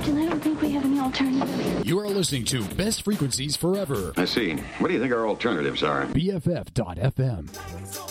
Captain, I don't think we have any alternative. You are listening to Best Frequencies Forever. I see. What do you think our alternatives are? BFF.FM.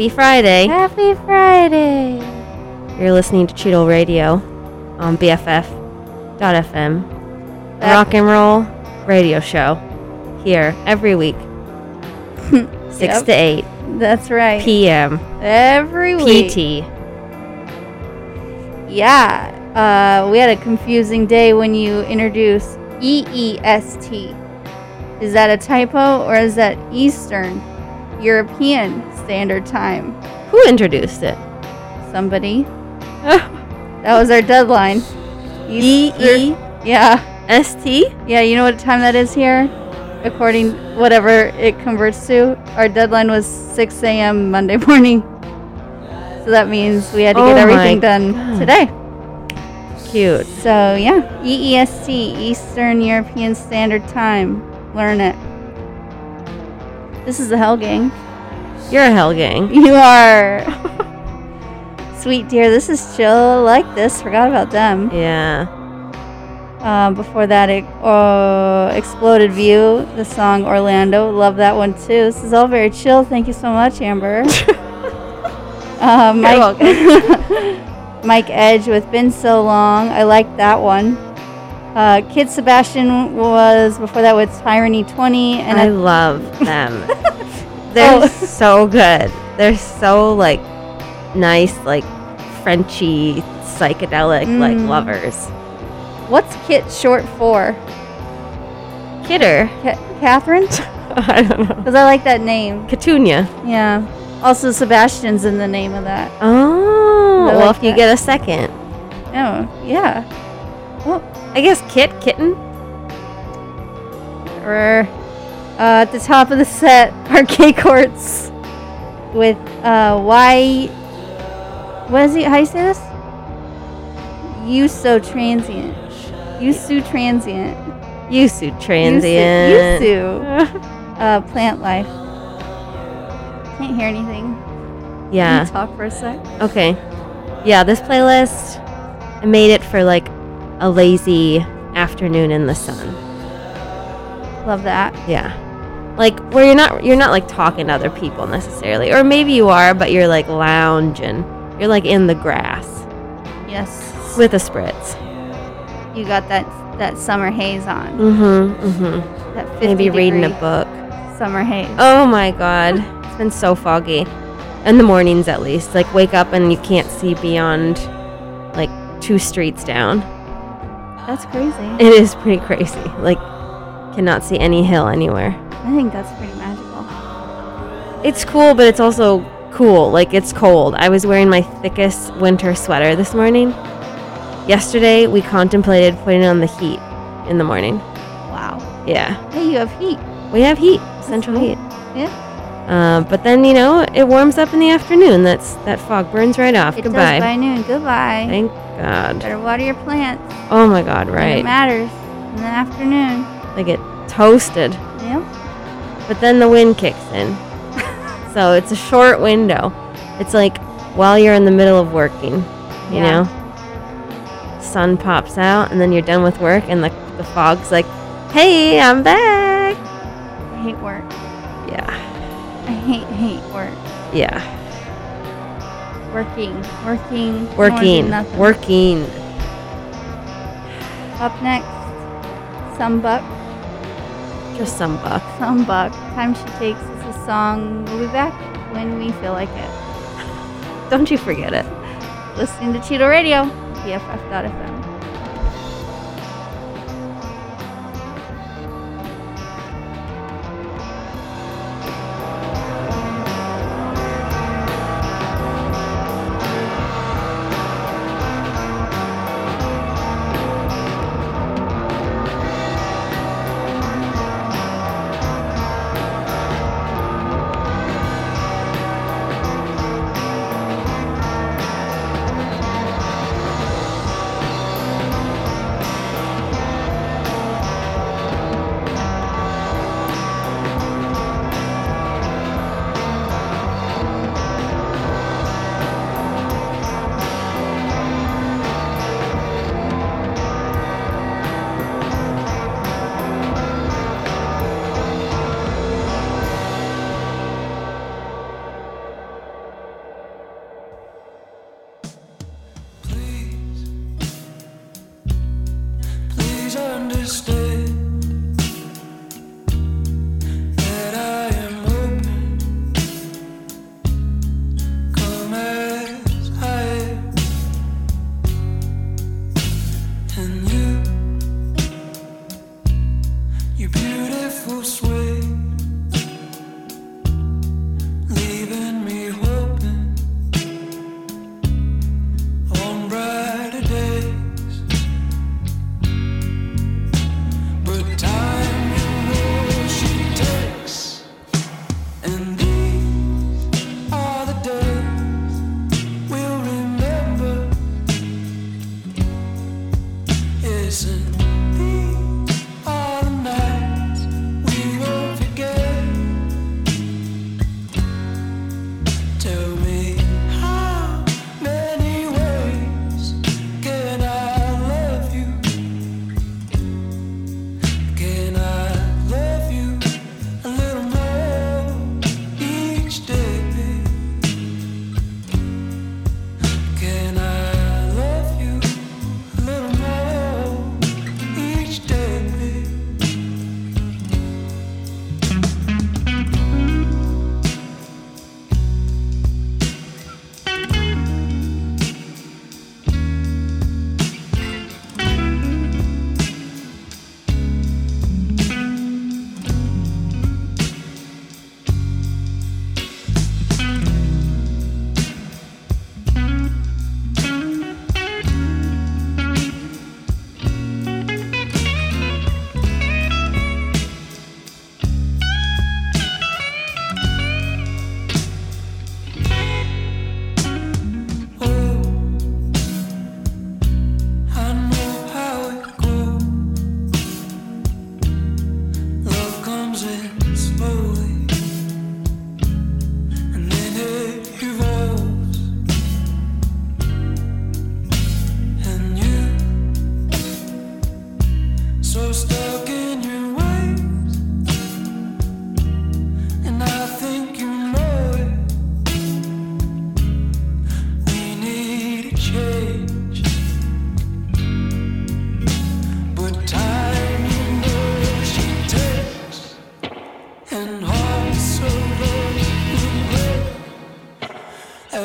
Happy Friday. Happy Friday. You're listening to Cheetle Radio on BFF.FM. Back- rock and roll radio show here every week, 6 Yep. to 8 That's right. p.m. Every week. PT. Yeah. Uh, we had a confusing day when you introduced EEST. Is that a typo or is that Eastern European Standard Time? Who introduced it? Somebody. That was our deadline. E E Yeah. S T? Yeah, you know what time that is here? According whatever it converts to. Our deadline was 6 a.m. Monday morning. So that means we had to Oh get my everything done God. today. Cute. So yeah, EEST, Eastern European Standard Time. Learn it. This is the Hell Gang. You're a hell gang. You are. Sweet dear, this is chill. Like this. Forgot about them. Yeah. Um, before that, it, uh, Exploded View, the song Orlando. Love that one too. This is all very chill. Thank you so much, Amber. uh, Mike, Mike Edge with Been So Long. I like that one. Uh, Kit Sebastian was before that with Tyranny 20. And I I, love them. They're Oh. so good. They're so like nice, like Frenchy, psychedelic, like Mm. lovers. what's Kit short for? Kidder. Ca- Catherine? I don't know. Because I like that name. Catunia. Yeah. Also, Sebastian's in the name of that. Oh, I well, like if you get a second, Oh, yeah. Well, I guess Kit, Kitten. Or uh, at the top of the set, arcade courts with uh, Y. What is it? How you say this? Yuso transient. Yusu transient. Yusu transient. Yusu. Yusu. Uh, plant life. Can't hear anything. Yeah. talk for a sec? Okay. Yeah, this playlist, I made it for like a lazy afternoon in the sun. Love that. Yeah. Like where you're not you're not like talking to other people necessarily. Or maybe you are, but you're like lounging. You're like in the grass Yes. with a spritz. you got that that summer haze on. Mm-hmm. Mm-hmm. That 50 Maybe reading a book. Summer haze. Oh my god. It's been so foggy. In the mornings at least. Like wake up and you can't see beyond like two streets down. That's crazy. It is pretty crazy. Like cannot see any hill anywhere. I think that's pretty magical. It's cool, but it's also cool. Like it's cold. I was wearing my thickest winter sweater this morning. Yesterday we contemplated putting on the heat in the morning. Wow. Yeah. Hey, you have heat. We have heat, central cool. heat. Yeah. Uh, but then you know it warms up in the afternoon. That's that fog burns right off. It Goodbye. does by noon. Goodbye. Thank God. Better water your plants. Oh my God. when It matters in the afternoon. They get toasted. Yep. But then the wind kicks in. so it's a short window. It's like while you're in the middle of working, you Yeah. know? Sun pops out and then you're done with work and the, the fog's like, hey, I'm back. I hate work. Yeah. I hate hate work. Yeah. Working. Working. don't wanna do Working. Working. Up next. Some buck. Just some buck. Some buck. Time she takes is a song. We'll be back when we feel like it. Don't you forget it. Listening to Cheetle Radio. BFF.fm.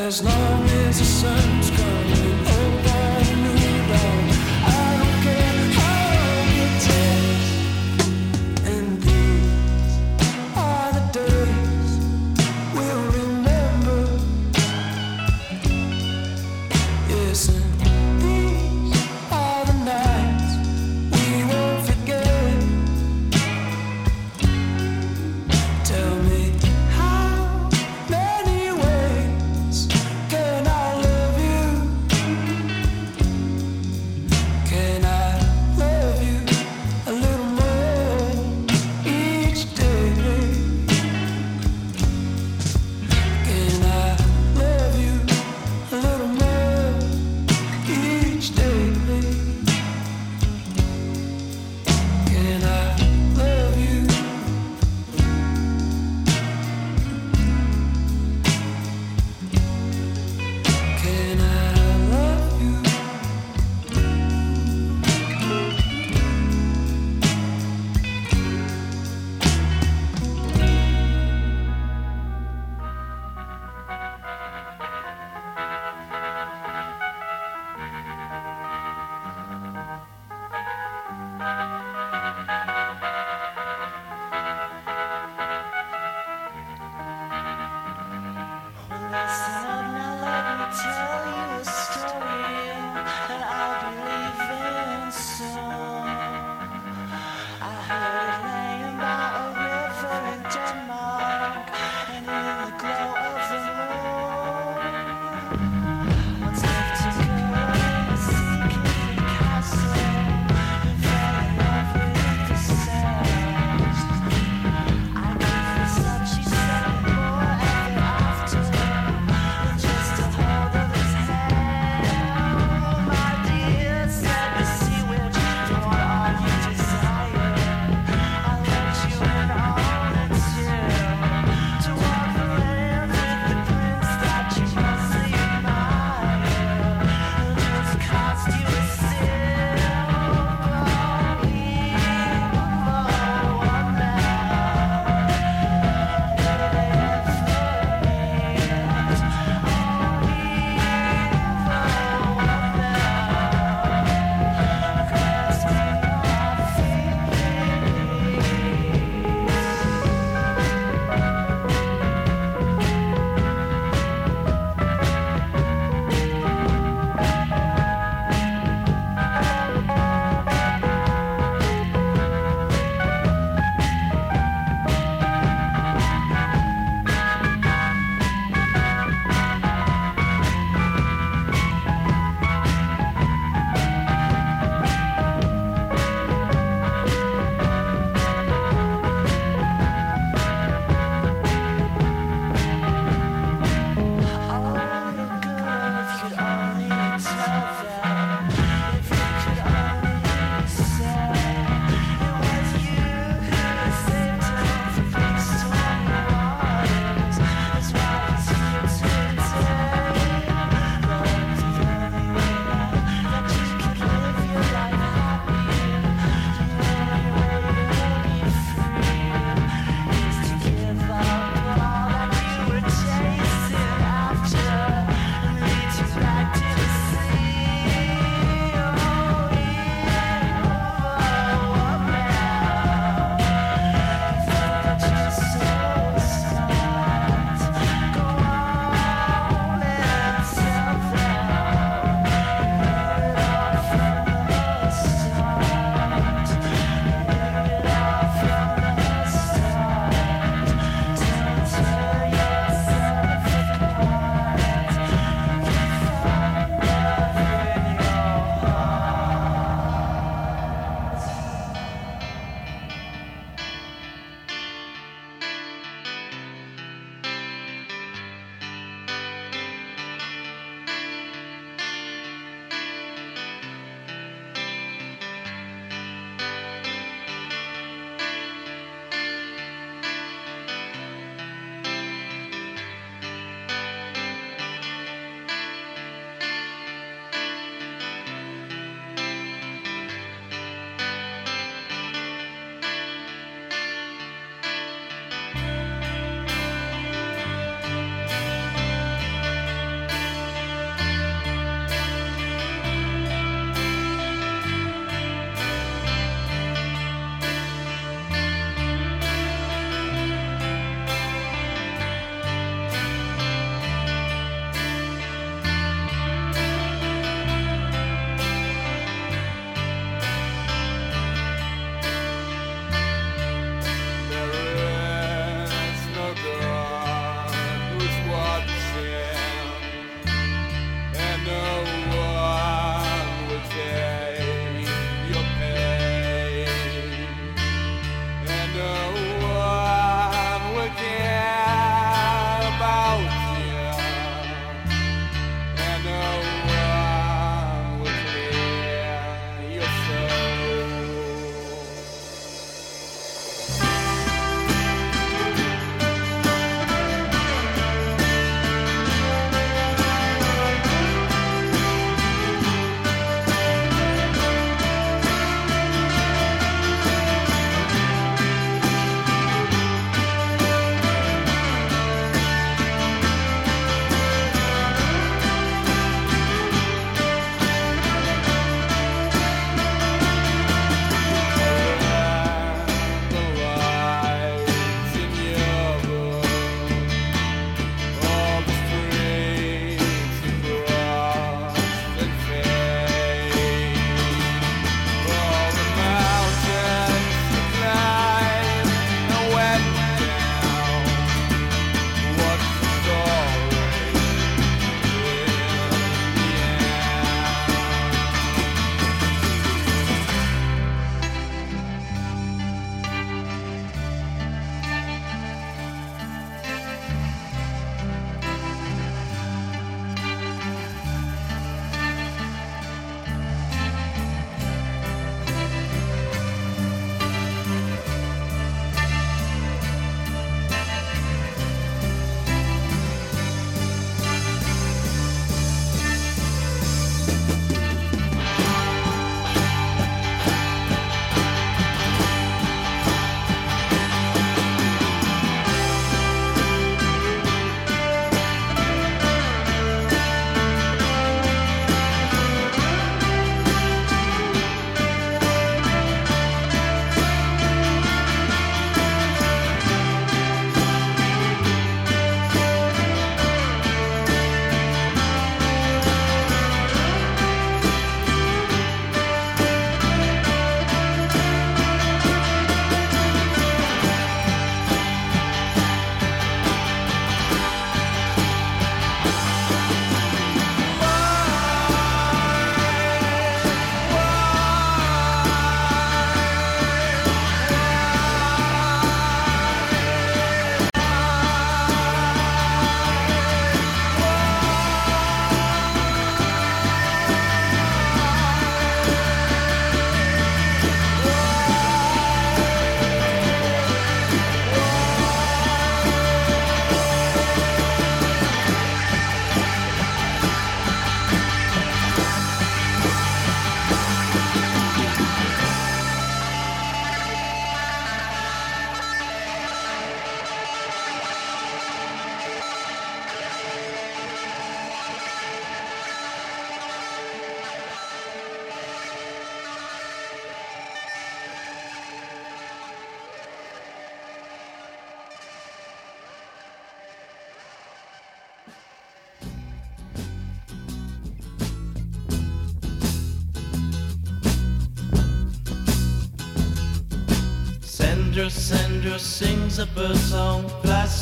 As long as the sun's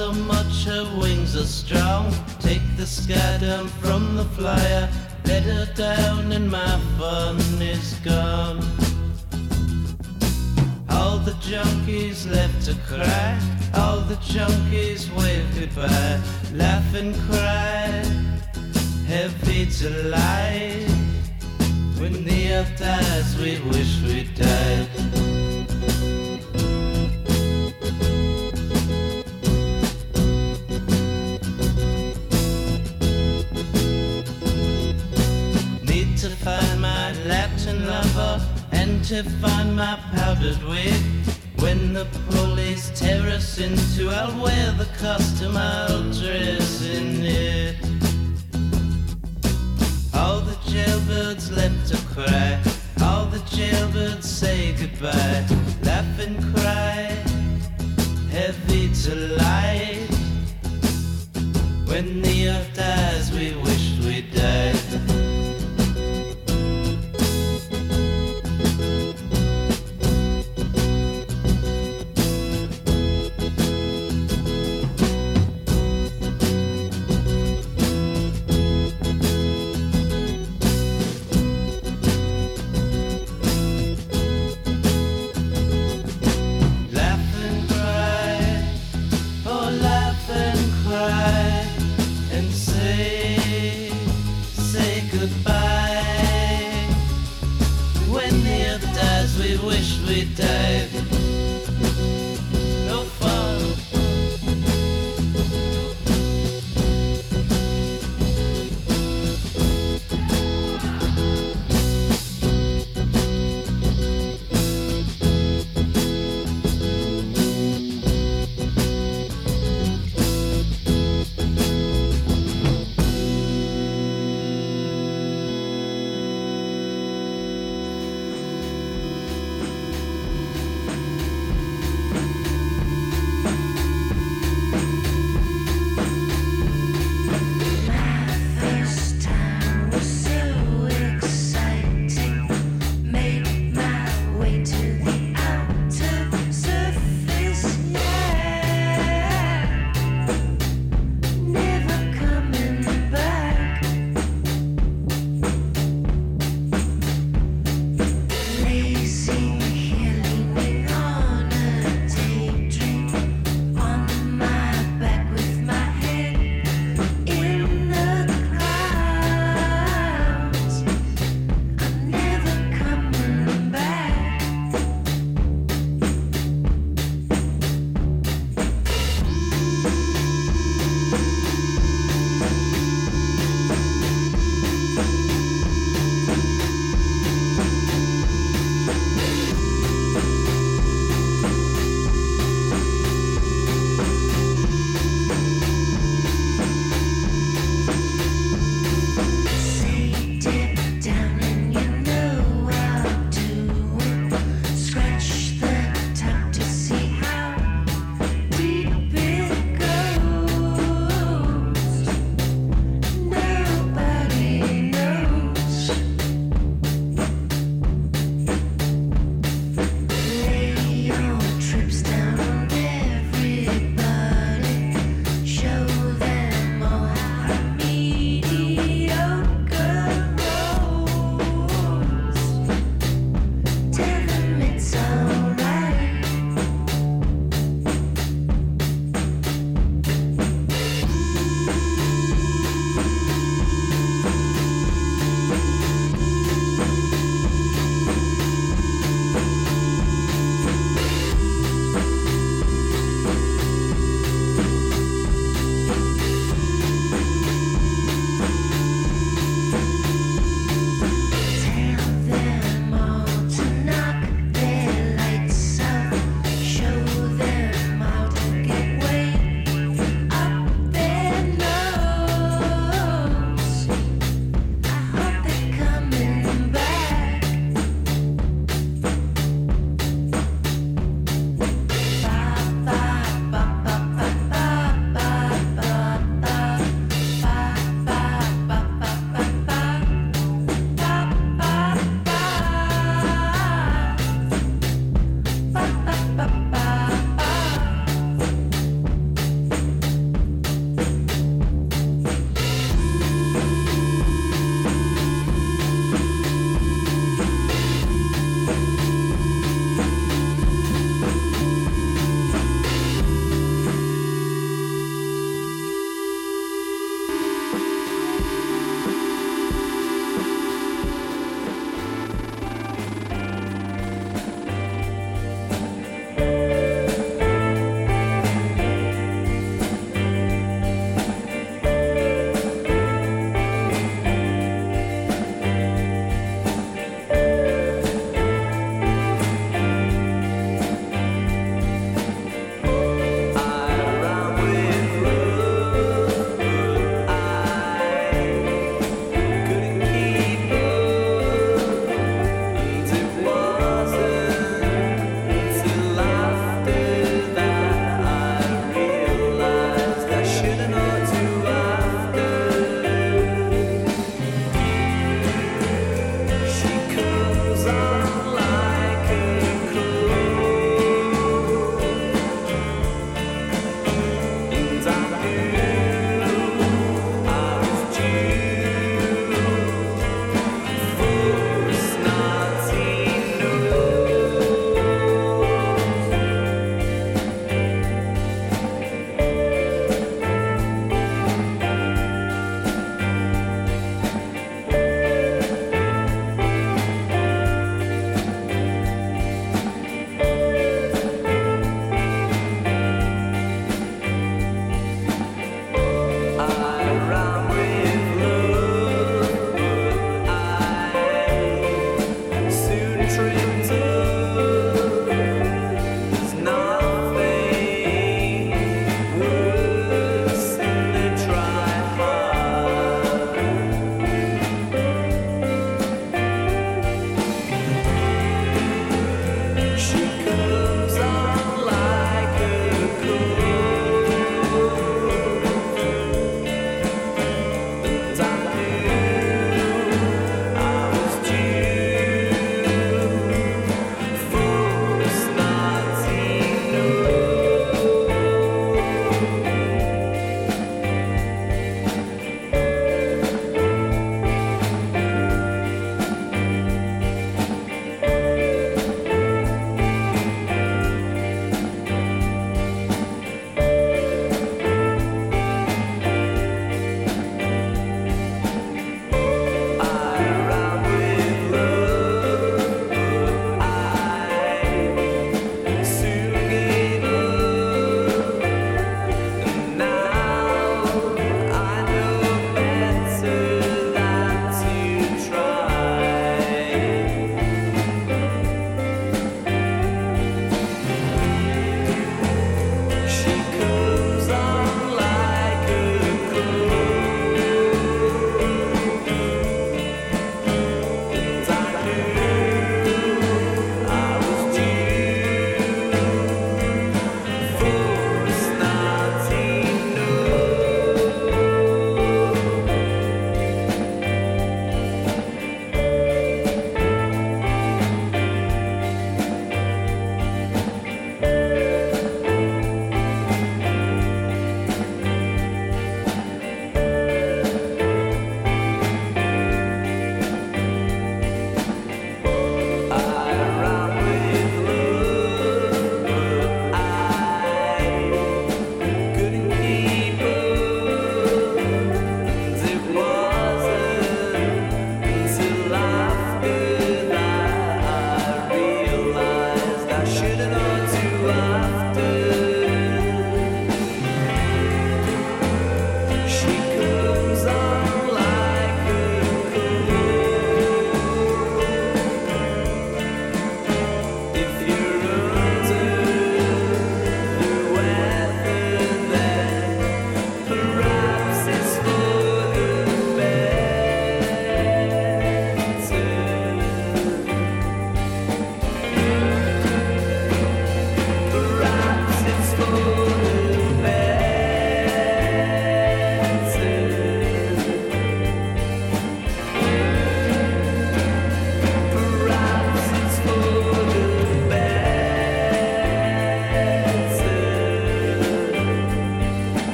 so much her wings are strong. Take the sky down from the flyer. Let her down and my fun is gone. All the junkies left to cry. All the junkies wave goodbye. Laugh and cry. Heavy to lie. When the earth dies, we wish we'd died. To find my powdered wig. When the police tear us into, I'll wear the costume, I'll dress in it. All the jailbirds left to cry, all the jailbirds say goodbye, laugh and cry, heavy to light. When the earth dies, we wish we'd died.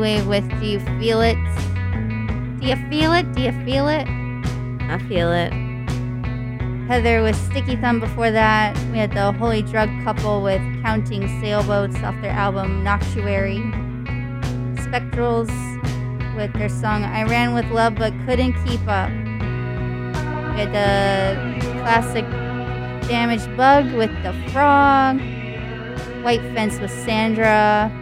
Wave with Do You Feel It? Do you feel it? Do you feel it? I feel it. Heather with Sticky Thumb before that. We had the Holy Drug Couple with Counting Sailboats off their album Noctuary. Spectrals with their song I Ran With Love But Couldn't Keep Up. We had the classic Damaged Bug with The Frog. White Fence with Sandra.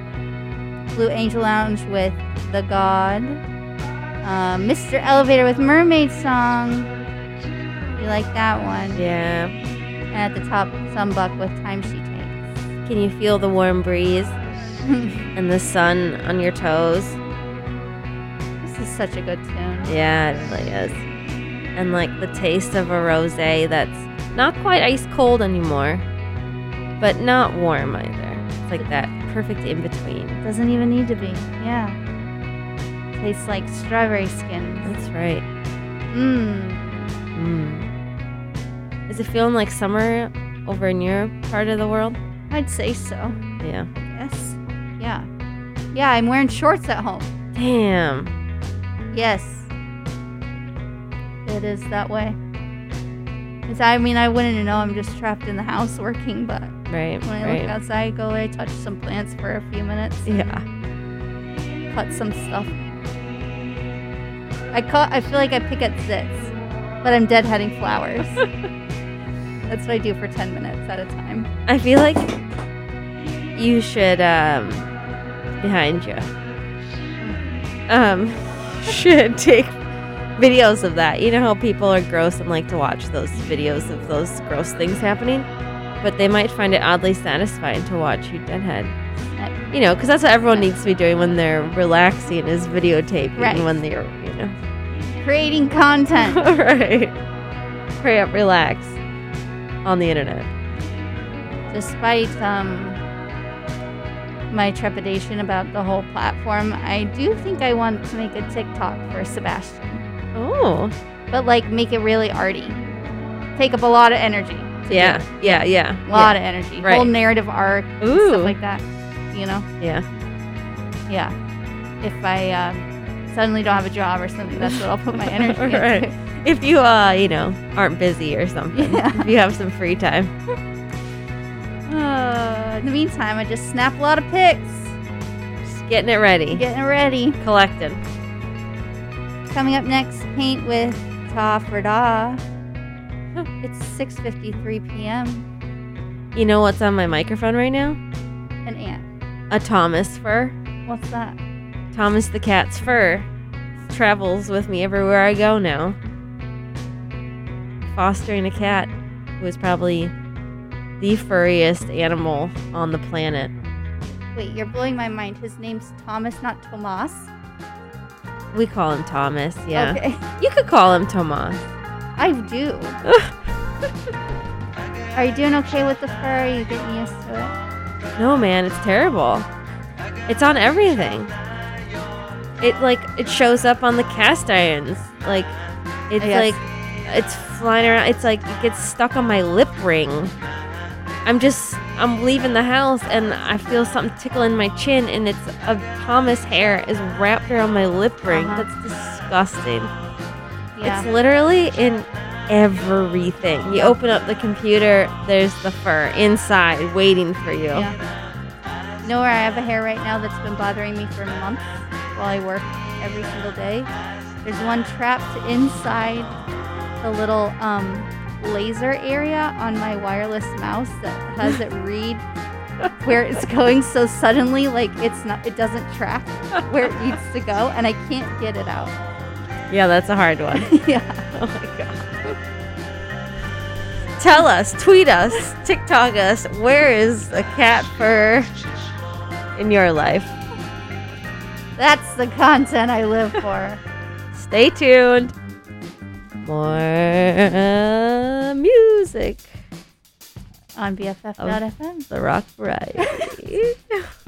Blue Angel Lounge with The God. Uh, Mr. Elevator with Mermaid Song. You like that one? Yeah. And at the top, Sunbuck with Time She Takes. Can you feel the warm breeze and the sun on your toes? This is such a good tune. Yeah, it really is. And like the taste of a rosé that's not quite ice cold anymore, but not warm either. It's like that perfect in. Doesn't even need to be. Yeah. Tastes like strawberry skin. That's right. Mmm. Mm. Is it feeling like summer over in your part of the world? I'd say so. Yeah. Yes. Yeah. Yeah, I'm wearing shorts at home. Damn. Yes. It is that way. It's, I mean, I wouldn't know. I'm just trapped in the house working, but Right. when I right. look outside, go away, touch some plants for a few minutes. Yeah. Cut some stuff. I cut. I feel like I pick at zits, but I'm deadheading flowers. That's what I do for 10 minutes at a time. I feel like you should um behind you. Um should take videos of that. You know how people are gross and like to watch those videos of those gross things happening? But they might find it oddly satisfying to watch you deadhead. You know, because that's what everyone needs to be doing when they're relaxing is videotaping Right. when they're, you know. Creating content. right. Hurry up, relax on the internet. Despite um, my trepidation about the whole platform, I do think I want to make a TikTok for Sebastian. Oh. But like make it really arty. Take up a lot of energy. Yeah, yeah, yeah. A lot yeah. of energy. Right. Whole narrative arc Ooh. stuff like that. You know? Yeah. Yeah. If I um, suddenly don't have a job or something, that's what I'll put my energy Right. into. If you, uh, you know, aren't busy or something. Yeah. If you have some free time. Uh, in the meantime, I just snap a lot of pics, Just getting it ready. getting it ready. Collecting. Coming up next, paint with Ta Frida. It's 6:53 p.m. You know what's on my microphone right now? An ant. A Thomas fur. What's that? Thomas the cat's fur travels with me everywhere I go now. Fostering a cat who is probably the furriest animal on the planet. Wait, you're blowing my mind. His name's Thomas, not Tomas. We call him Thomas, yeah. Okay. You could call him Tomas. I do. Are you doing okay with the fur? Are you getting used to it? No, man, it's terrible. It's on everything. It like it shows up on the cast irons. Like it's like it's flying around. It's like it gets stuck on my lip ring. I'm just I'm leaving the house and I feel something tickling my chin and it's a Thomas hair is wrapped around my lip ring. Uh-huh. That's disgusting. Yeah. It's literally in everything. You open up the computer, there's the fur inside waiting for you. Yeah. You know where I have a hair right now that's been bothering me for months while I work every single day? There's one trapped inside the little um, laser area on my wireless mouse that has it read where it's going so suddenly like it's not it doesn't track where it needs to go and I can't get it out. Yeah, that's a hard one. yeah. oh my god. Tell us, tweet us, TikTok us, where is the cat fur in your life? That's the content I live for. Stay tuned. More uh, music. on BFF.fm. The rock variety.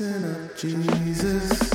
Greasing up Jesus.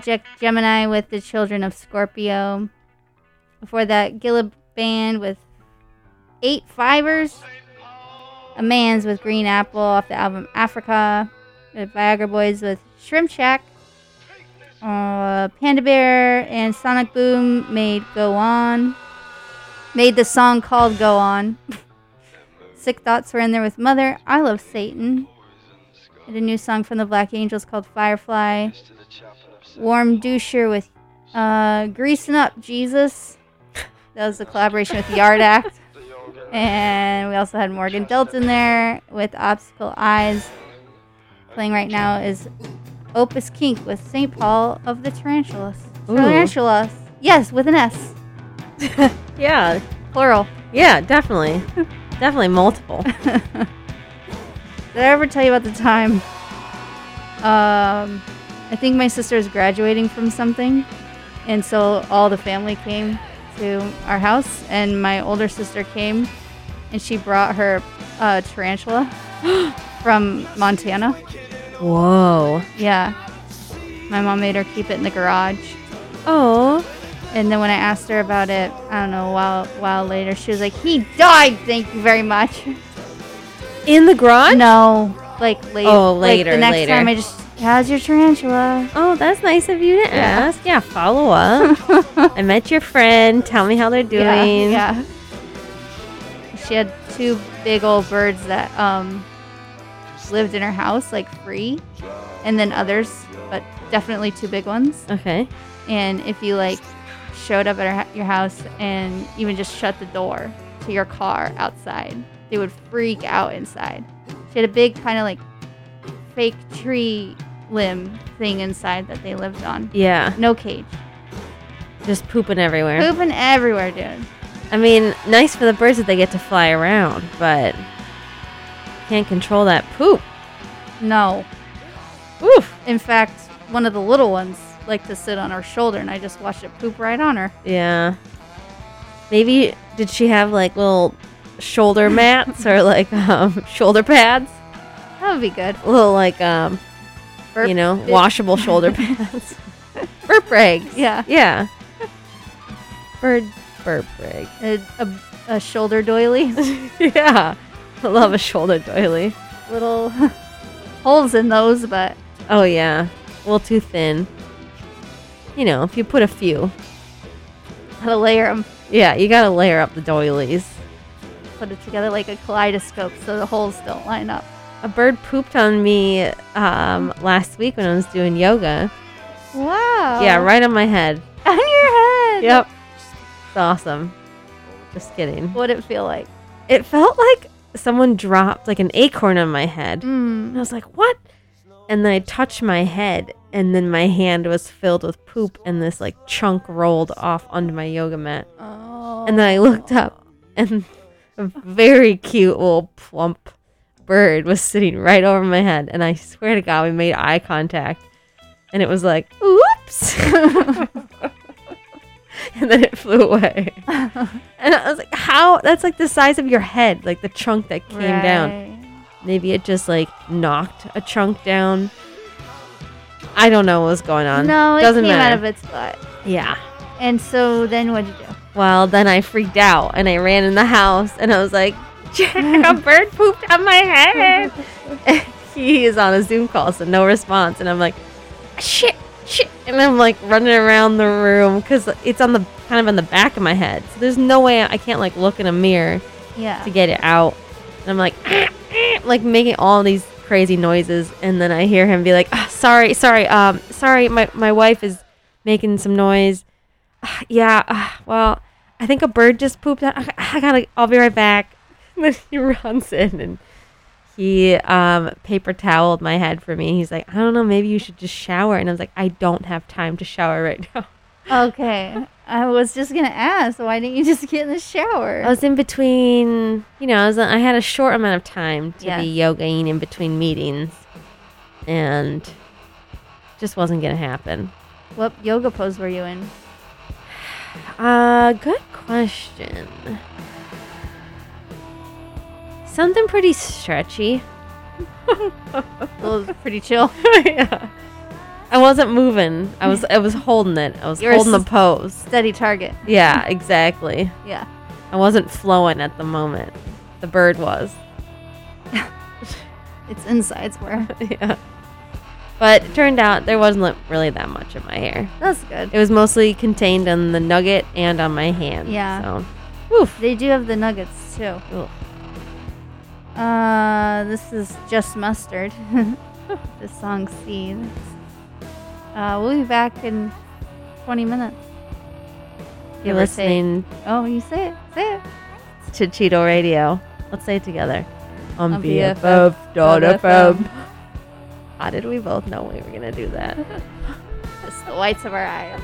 Project Gemini with the Children of Scorpio. Before that, Gilla Band with Eight Fivers. Amanaz with Green Apple off the album Africa. The Viagra Boys with Shrimp Shack. Uh, Panda Bear and Sonic Boom made Go On. Made the song called Go On. Sick Thoughts were in there with Mother. I Love Satan. And a new song from the Black Angels called Firefly. Warmduscher with uh, Greasing Up Jesus. That was a collaboration with Yard Act. And we also had Morgan Delton there with Obstacle Eyes. Playing right now is Opus Kink with St. Paul of the Tarantulas. Ooh. Tarantulas. Yes, with an S. Yeah, Plural. yeah, definitely, definitely multiple. Did I ever tell you about the time? Um, I think my sister is graduating from something, and so all the family came to our house, and my older sister came, and she brought her uh, tarantula from Montana. Whoa. Yeah, my mom made her keep it in the garage, Oh. and then when I asked her about it, I don't know, a while while later, she was like, "He died, thank you very much." In the garage? No, like later. Oh, like, later, the next later. time, I just, how's your tarantula? Oh, that's nice of you to ask. Yeah, follow up. I met your friend. Tell me how they're doing. Yeah, yeah. She had two big old birds that um lived in her house, like free, and then others, but definitely two big ones. Okay. And if you like showed up at her, your house and even just shut the door to your car outside, they would freak out inside. She had a big kind of like fake tree limb thing inside that they lived on. Yeah. No cage. Just pooping everywhere. Pooping everywhere, dude. I mean, nice for the birds that they get to fly around, but can't control that poop. No. Oof. In fact, one of the little ones liked to sit on her shoulder, and I just watched it poop right on her. Yeah. Maybe did she have like little shoulder mats or like um, shoulder pads? That would be good. Little like um, Burp you know, washable shoulder pads. Burp rags. Yeah. Yeah. Bird burp rag. A, a, a shoulder doily. yeah. I love a shoulder doily. little holes in those, but Oh yeah. A little too thin. You know, if you put a few. Gotta layer them, Yeah, you gotta layer up the doilies. put it together like a kaleidoscope so the holes don't line up. A bird pooped on me um, last week when I was doing yoga. Wow. Yeah, right on my head. on your head. Yep. It's awesome. Just kidding. What'd it feel like? It felt like someone dropped like an acorn on my head. Mm. I was like, what? And then I touched my head, and then my hand was filled with poop, and this like chunk rolled off onto my yoga mat. Oh. And then I looked up, and a very cute little plump bird was sitting right over my head. And I swear to God, we made eye contact, and it was like, oops. and then it flew away. and I was like, how? That's like the size of your head, like the chunk that came down. Maybe it just like knocked a chunk down. I don't know what was going on. No, it doesn't came matter. out of its butt. Yeah. And so then what'd you do? Well, then I freaked out and I ran in the house and I was like, Jack, a bird pooped on my head. He is on a Zoom call, so no response. And I'm like, shit, shit. And I'm like running around the room because it's on the kind of on the back of my head. So there's no way I can't like look in a mirror Yeah. to get it out. And I'm like, like making all these crazy noises. And then I hear him be like, "Ah, sorry, sorry, um, sorry, my, my wife is making some noise. "Ah, yeah, ah, well, I think a bird just pooped out. I, I gotta, I'll be right back. Then he runs in and he um, paper toweled my head for me. He's like, I don't know, maybe you should just shower. And I was like, I don't have time to shower right now. Okay. I was just gonna ask, why didn't you just get in the shower? I was in between, you know, I, was, I had a short amount of time to be Yes. yogaing in between meetings, and just wasn't gonna happen. what yoga pose were you in? Uh, good question. Something pretty stretchy. It was pretty chill. yeah. I wasn't moving. I was I was holding it. I was You were holding the pose. Steady target. Yeah, exactly. Yeah. I wasn't flowing at the moment. The bird was. Its insides were. yeah. But it turned out there wasn't really that much in my hair. That's good. It was mostly contained on the nugget and on my hand. Yeah. So, woof. They do have the nuggets too. Ugh. Uh, this is just mustard. the song "Seeds." Uh, we'll be back in 20 minutes. You're take. listening Oh, you say it. Say it. to Cheetle Radio. Let's say it together. On On BFF.fm. How did we both know we were going to do that? Just the whites of our eyes.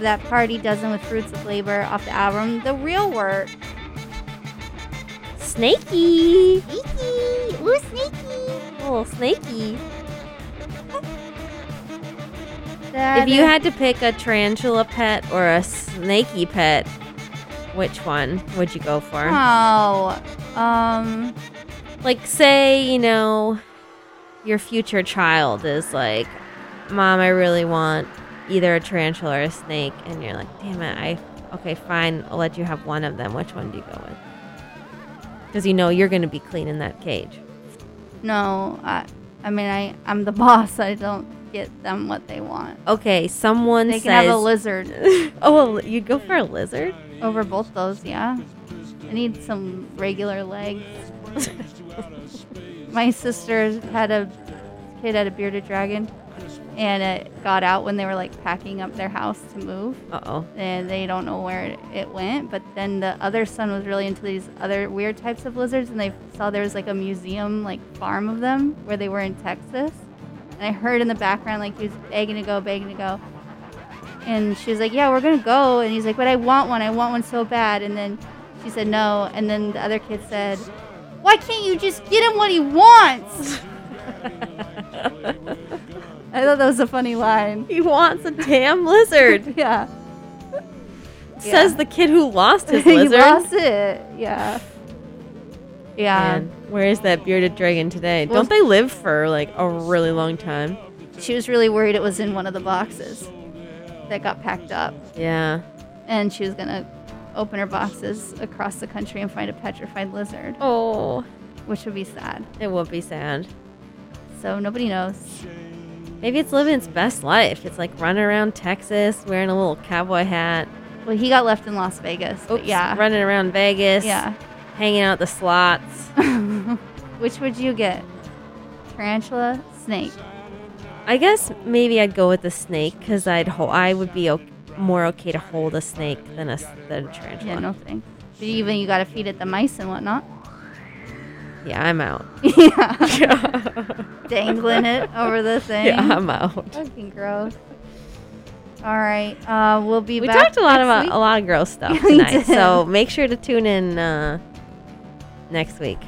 And at the top of that party, Dozen with Fruits of Labor off the album The Real Work. Snaky. Snaky! Ooh, snaky! little snaky. If you had to pick a tarantula pet or a snaky pet, which one would you go for? Oh, um, Like, say, you know, your future child is like, Mom, I really want either a tarantula or a snake. And you're like, damn it, I, okay, fine, I'll let you have one of them. Which one do you go with? Because you know you're going to be cleaning that cage. no, I, I mean, I, I'm the boss. I don't get them what they want. Okay, someone They says. can have a lizard oh, well, you'd go for a lizard? over both those, yeah. I need some regular legs. My sister had a kid had a bearded dragon, and it got out when they were like packing up their house to move. Uh oh. and they don't know where it, it went. But then the other son was really into these other weird types of lizards, and they saw there was like a museum, like farm of them, where they were in Texas. And I heard in the background like he was begging to go, begging to go. And she was like, "Yeah, we're gonna go." And he's like, "But I want one. I want one so bad." And then she said no. And then the other kid said, "Why can't you just get him what he wants?" I thought that was a funny line. He wants a damn lizard. Yeah. Says the kid who lost his lizard. he lizard. lost it. Yeah. Yeah. Man, where is that bearded dragon today? Well- Don't they live for like a really long time? She was really worried it was in one of the boxes that got packed up. Yeah. And she was going to open her boxes across the country and find a petrified lizard, Oh, which would be sad. it would be sad. So nobody knows. Maybe it's living its best life. It's like running around Texas wearing a little cowboy hat. Well, he got left in Las Vegas. Oops, yeah. Running around Vegas. Yeah. Hanging out the slots. Which would you get? Tarantula, snake. I guess maybe I'd go with the snake because I'd ho- I would be o- more okay to hold a snake than a, than a tarantula. Yeah, no thanks. But even you got to feed it the mice and whatnot. Yeah, I'm out. yeah. Dangling it over the thing. Yeah, I'm out. Fucking gross. All right. Uh, we'll be We back. talked a lot about week. a lot of gross stuff tonight, so make sure to tune in uh, next week.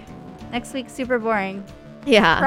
Next week, super boring. Yeah.